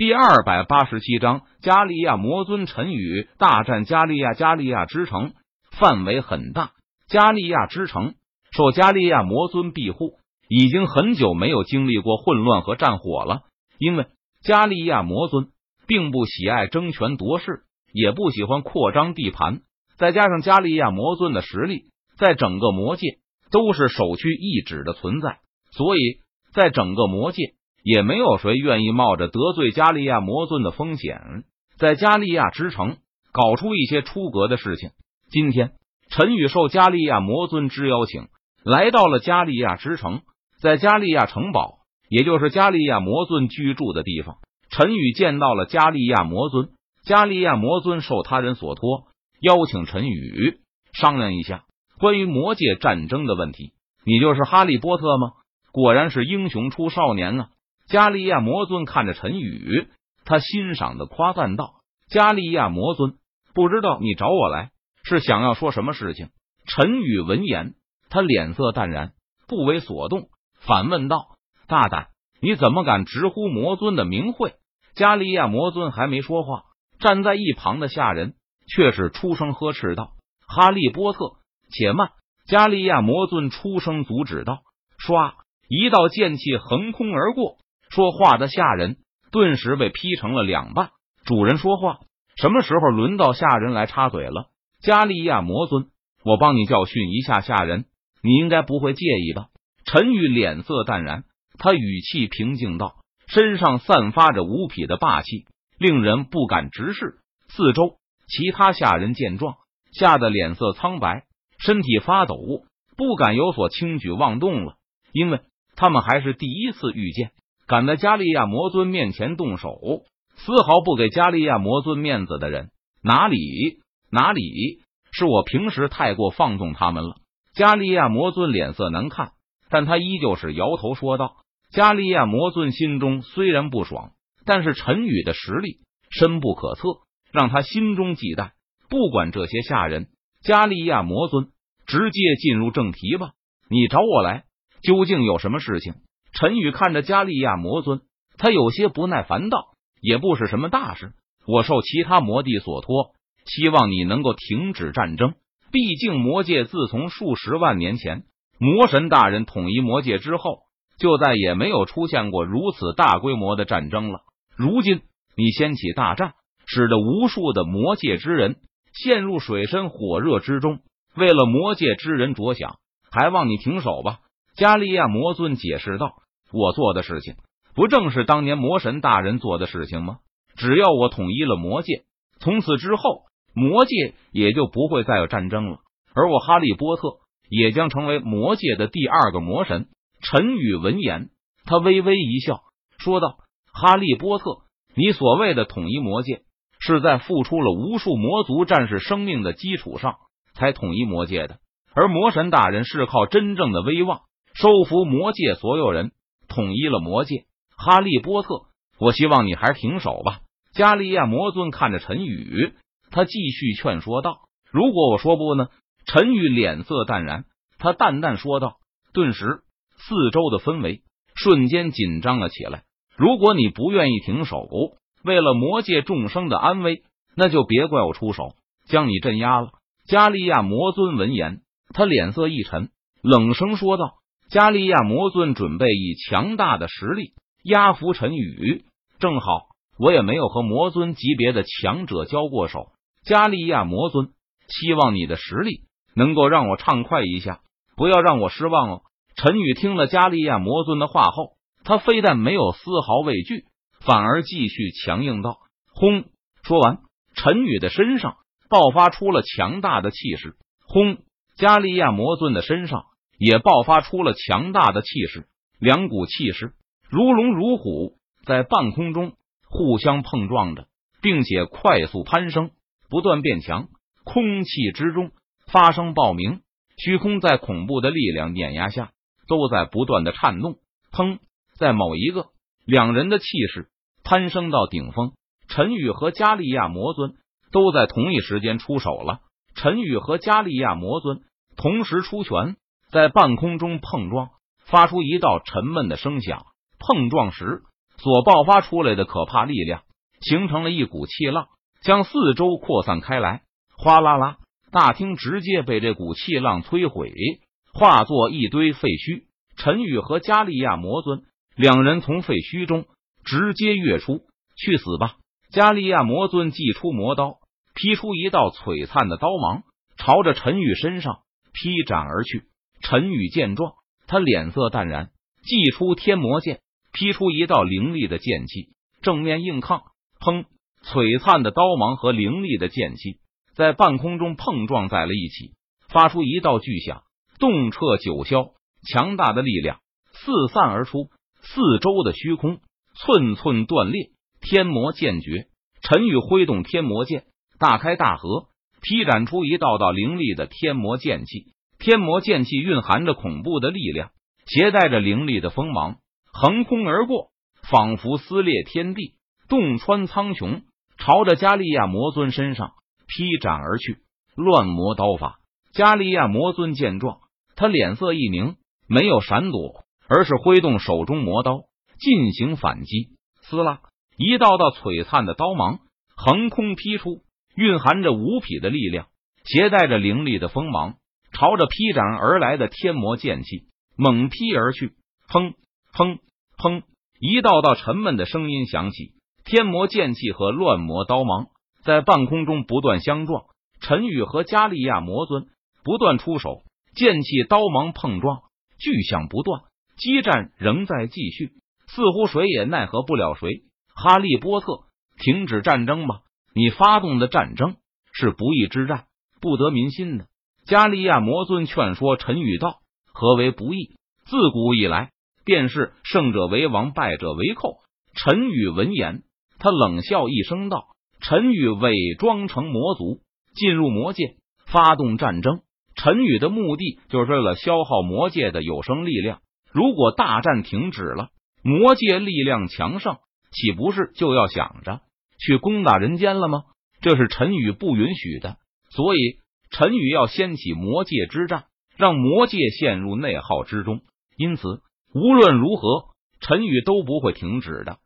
第二百八十七章加利亚魔尊陈宇大战加利亚。加利亚之城范围很大，加利亚之城受加利亚魔尊庇护，已经很久没有经历过混乱和战火了。因为加利亚魔尊并不喜爱争权夺势，也不喜欢扩张地盘，再加上加利亚魔尊的实力，在整个魔界都是首屈一指的存在，所以在整个魔界。也没有谁愿意冒着得罪加利亚魔尊的风险，在加利亚之城搞出一些出格的事情。今天，陈宇受加利亚魔尊之邀请，来到了加利亚之城。在加利亚城堡，也就是加利亚魔尊居住的地方，陈宇见到了加利亚魔尊。加利亚魔尊受他人所托，邀请陈宇商量一下关于魔界战争的问题。你就是哈利波特吗？果然是英雄出少年啊！加利亚魔尊看着陈宇，他欣赏的夸赞道：“加利亚魔尊，不知道你找我来是想要说什么事情？”陈宇闻言，他脸色淡然，不为所动，反问道：“大胆，你怎么敢直呼魔尊的名讳？”加利亚魔尊还没说话，站在一旁的下人却是出声呵斥道：“哈利波特，且慢！”加利亚魔尊出声阻止道：“唰，一道剑气横空而过。”说话的下人顿时被劈成了两半。主人说话，什么时候轮到下人来插嘴了？加利亚魔尊，我帮你教训一下下人，你应该不会介意吧？陈宇脸色淡然，他语气平静道，身上散发着无匹的霸气，令人不敢直视。四周其他下人见状，吓得脸色苍白，身体发抖，不敢有所轻举妄动了，因为他们还是第一次遇见。敢在加利亚魔尊面前动手，丝毫不给加利亚魔尊面子的人，哪里哪里是我平时太过放纵他们了？加利亚魔尊脸色难看，但他依旧是摇头说道：“加利亚魔尊心中虽然不爽，但是陈宇的实力深不可测，让他心中忌惮。不管这些下人，加利亚魔尊直接进入正题吧。你找我来，究竟有什么事情？”陈宇看着加利亚魔尊，他有些不耐烦道：“也不是什么大事，我受其他魔帝所托，希望你能够停止战争。毕竟魔界自从数十万年前魔神大人统一魔界之后，就再也没有出现过如此大规模的战争了。如今你掀起大战，使得无数的魔界之人陷入水深火热之中。为了魔界之人着想，还望你停手吧。”加利亚魔尊解释道：“我做的事情，不正是当年魔神大人做的事情吗？只要我统一了魔界，从此之后，魔界也就不会再有战争了。而我哈利波特也将成为魔界的第二个魔神。”陈宇闻言，他微微一笑，说道：“哈利波特，你所谓的统一魔界，是在付出了无数魔族战士生命的基础上才统一魔界的，而魔神大人是靠真正的威望。”收服魔界所有人，统一了魔界。哈利波特，我希望你还是停手吧。加利亚魔尊看着陈宇，他继续劝说道：“如果我说不呢？”陈宇脸色淡然，他淡淡说道。顿时，四周的氛围瞬间紧张了起来。如果你不愿意停手，为了魔界众生的安危，那就别怪我出手将你镇压了。加利亚魔尊闻言，他脸色一沉，冷声说道。加利亚魔尊准备以强大的实力压服陈宇，正好我也没有和魔尊级别的强者交过手。加利亚魔尊，希望你的实力能够让我畅快一下，不要让我失望哦。陈宇听了加利亚魔尊的话后，他非但没有丝毫畏惧，反而继续强硬道：“轰！”说完，陈宇的身上爆发出了强大的气势。轰！加利亚魔尊的身上。也爆发出了强大的气势，两股气势如龙如虎，在半空中互相碰撞着，并且快速攀升，不断变强。空气之中发生爆鸣，虚空在恐怖的力量碾压下都在不断的颤动。砰！在某一个，两人的气势攀升到顶峰。陈宇和加利亚魔尊都在同一时间出手了。陈宇和加利亚魔尊同时出拳。在半空中碰撞，发出一道沉闷的声响。碰撞时，所爆发出来的可怕力量，形成了一股气浪，将四周扩散开来。哗啦啦，大厅直接被这股气浪摧毁，化作一堆废墟。陈宇和加利亚魔尊两人从废墟中直接跃出，去死吧！加利亚魔尊祭出魔刀，劈出一道璀璨的刀芒，朝着陈宇身上劈斩而去。陈宇见状，他脸色淡然，祭出天魔剑，劈出一道凌厉的剑气，正面硬抗。砰！璀璨的刀芒和凌厉的剑气在半空中碰撞在了一起，发出一道巨响，动彻九霄。强大的力量四散而出，四周的虚空寸寸断裂。天魔剑诀，陈宇挥动天魔剑，大开大合，劈斩出一道道凌厉的天魔剑气。天魔剑气蕴含着恐怖的力量，携带着凌厉的锋芒，横空而过，仿佛撕裂天地，洞穿苍穹，朝着加利亚魔尊身上劈斩而去。乱魔刀法，加利亚魔尊见状，他脸色一凝。没有闪躲，而是挥动手中魔刀进行反击。撕拉，一道道璀璨的刀芒横空劈出，蕴含着无匹的力量，携带着凌厉的锋芒，朝着劈斩而来的天魔剑气猛劈而去。砰砰砰！一道道沉闷的声音响起，天魔剑气和乱魔刀芒在半空中不断相撞。陈宇和加利亚魔尊不断出手，剑气刀芒碰撞。巨响不断，激战仍在继续，似乎谁也奈何不了谁。哈利波特，停止战争吧！你发动的战争是不义之战，不得民心的。加利亚魔尊劝说陈宇道：“何为不义？自古以来便是胜者为王，败者为寇。”陈宇闻言，他冷笑一声道：“陈宇伪装成魔族，进入魔界，发动战争。”陈宇的目的就是为了消耗魔界的有生力量。如果大战停止了，魔界力量强盛，岂不是就要想着去攻打人间了吗？这是陈宇不允许的，所以陈宇要掀起魔界之战，让魔界陷入内耗之中。因此，无论如何，陈宇都不会停止的。